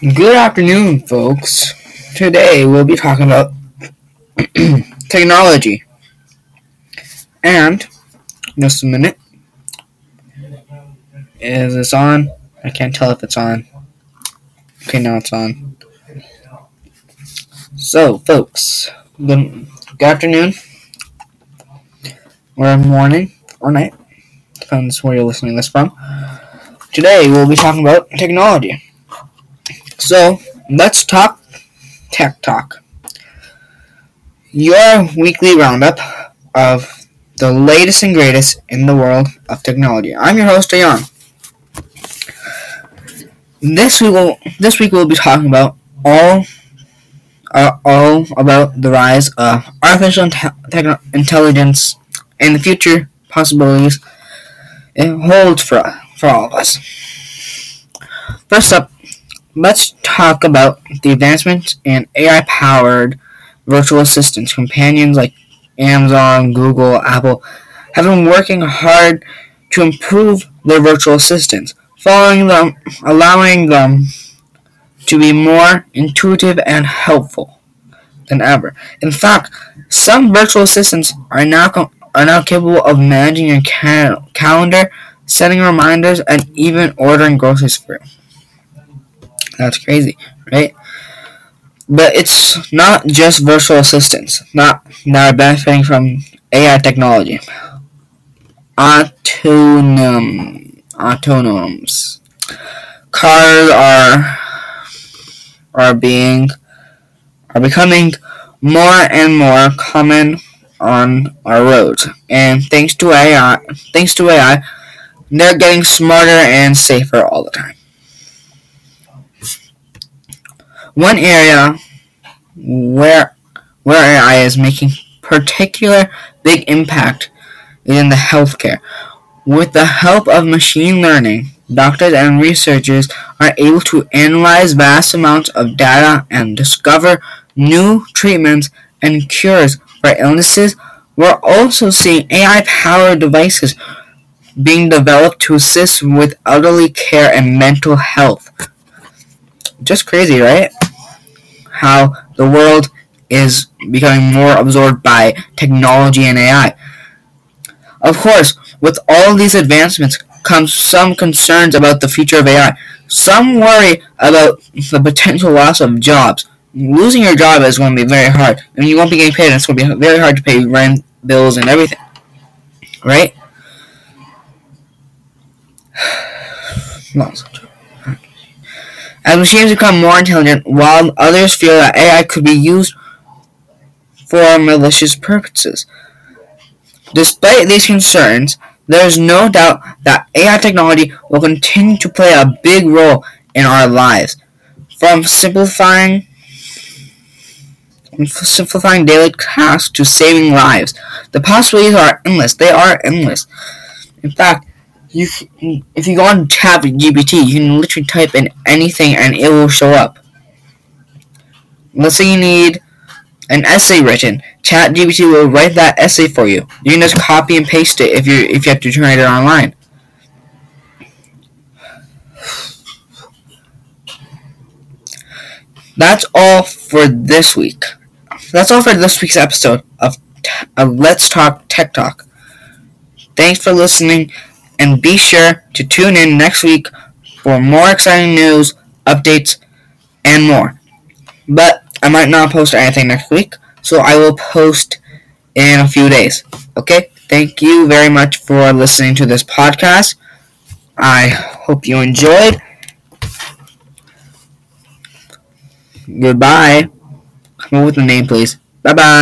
Good afternoon, folks. Today we'll be talking about technology. And, just a minute. Is this on? I can't tell if it's on. Okay, now it's on. So, folks, good, good afternoon, or morning, or night, depends where you're listening this from. Today we'll be talking about technology. So, let's talk tech talk. Your weekly roundup of the latest and greatest in the world of technology. I'm your host, Ayan. This week, we'll, this week we'll be talking about all uh, all about the rise of artificial inte- intelligence and the future possibilities it holds for for all of us. First up, let's talk about the advancements in AI-powered virtual assistants. Companions like Amazon, Google, Apple have been working hard to improve their virtual assistants, following them, allowing them to be more intuitive and helpful than ever. In fact, some virtual assistants are now are now capable of managing your cal- calendar, setting reminders, and even ordering groceries for you. That's crazy, right? But it's not just virtual assistants not that are benefiting from AI technology. Autonom, autonoms. Cars are are being are becoming more and more common on our roads, and thanks to AI, thanks to AI, they're getting smarter and safer all the time. One area where where AI is making particular big impact is in the healthcare. With the help of machine learning, doctors and researchers are able to analyze vast amounts of data and discover new treatments and cures for illnesses. We're also seeing AI-powered devices being developed to assist with elderly care and mental health. Just crazy, right? How the world is becoming more absorbed by technology and AI. Of course, with all these advancements comes some concerns about the future of AI. Some worry about the potential loss of jobs. Losing your job is going to be very hard, and you won't be getting paid. And it's going to be very hard to pay rent, bills, and everything. Right? As machines become more intelligent, while others feel that AI could be used for malicious purposes. Despite these concerns, there is no doubt that AI technology will continue to play a big role in our lives, from simplifying simplifying daily tasks to saving lives. The possibilities are endless. They are endless. In fact, you if you go on ChatGPT, you can literally type in anything and it will show up. Let's say you need an essay written. ChatGPT will write that essay for you. You can just copy and paste it if you if you have to turn it online. That's all for this week. That's all for this week's episode of, Let's Talk Tech Talk. Thanks for listening, and be sure to tune in next week for more exciting news, updates, and more. But I might not post anything next week, so I will post in a few days. Okay? Thank you very much for listening to this podcast. I hope you enjoyed. Goodbye. Come up with a name, please. Bye bye.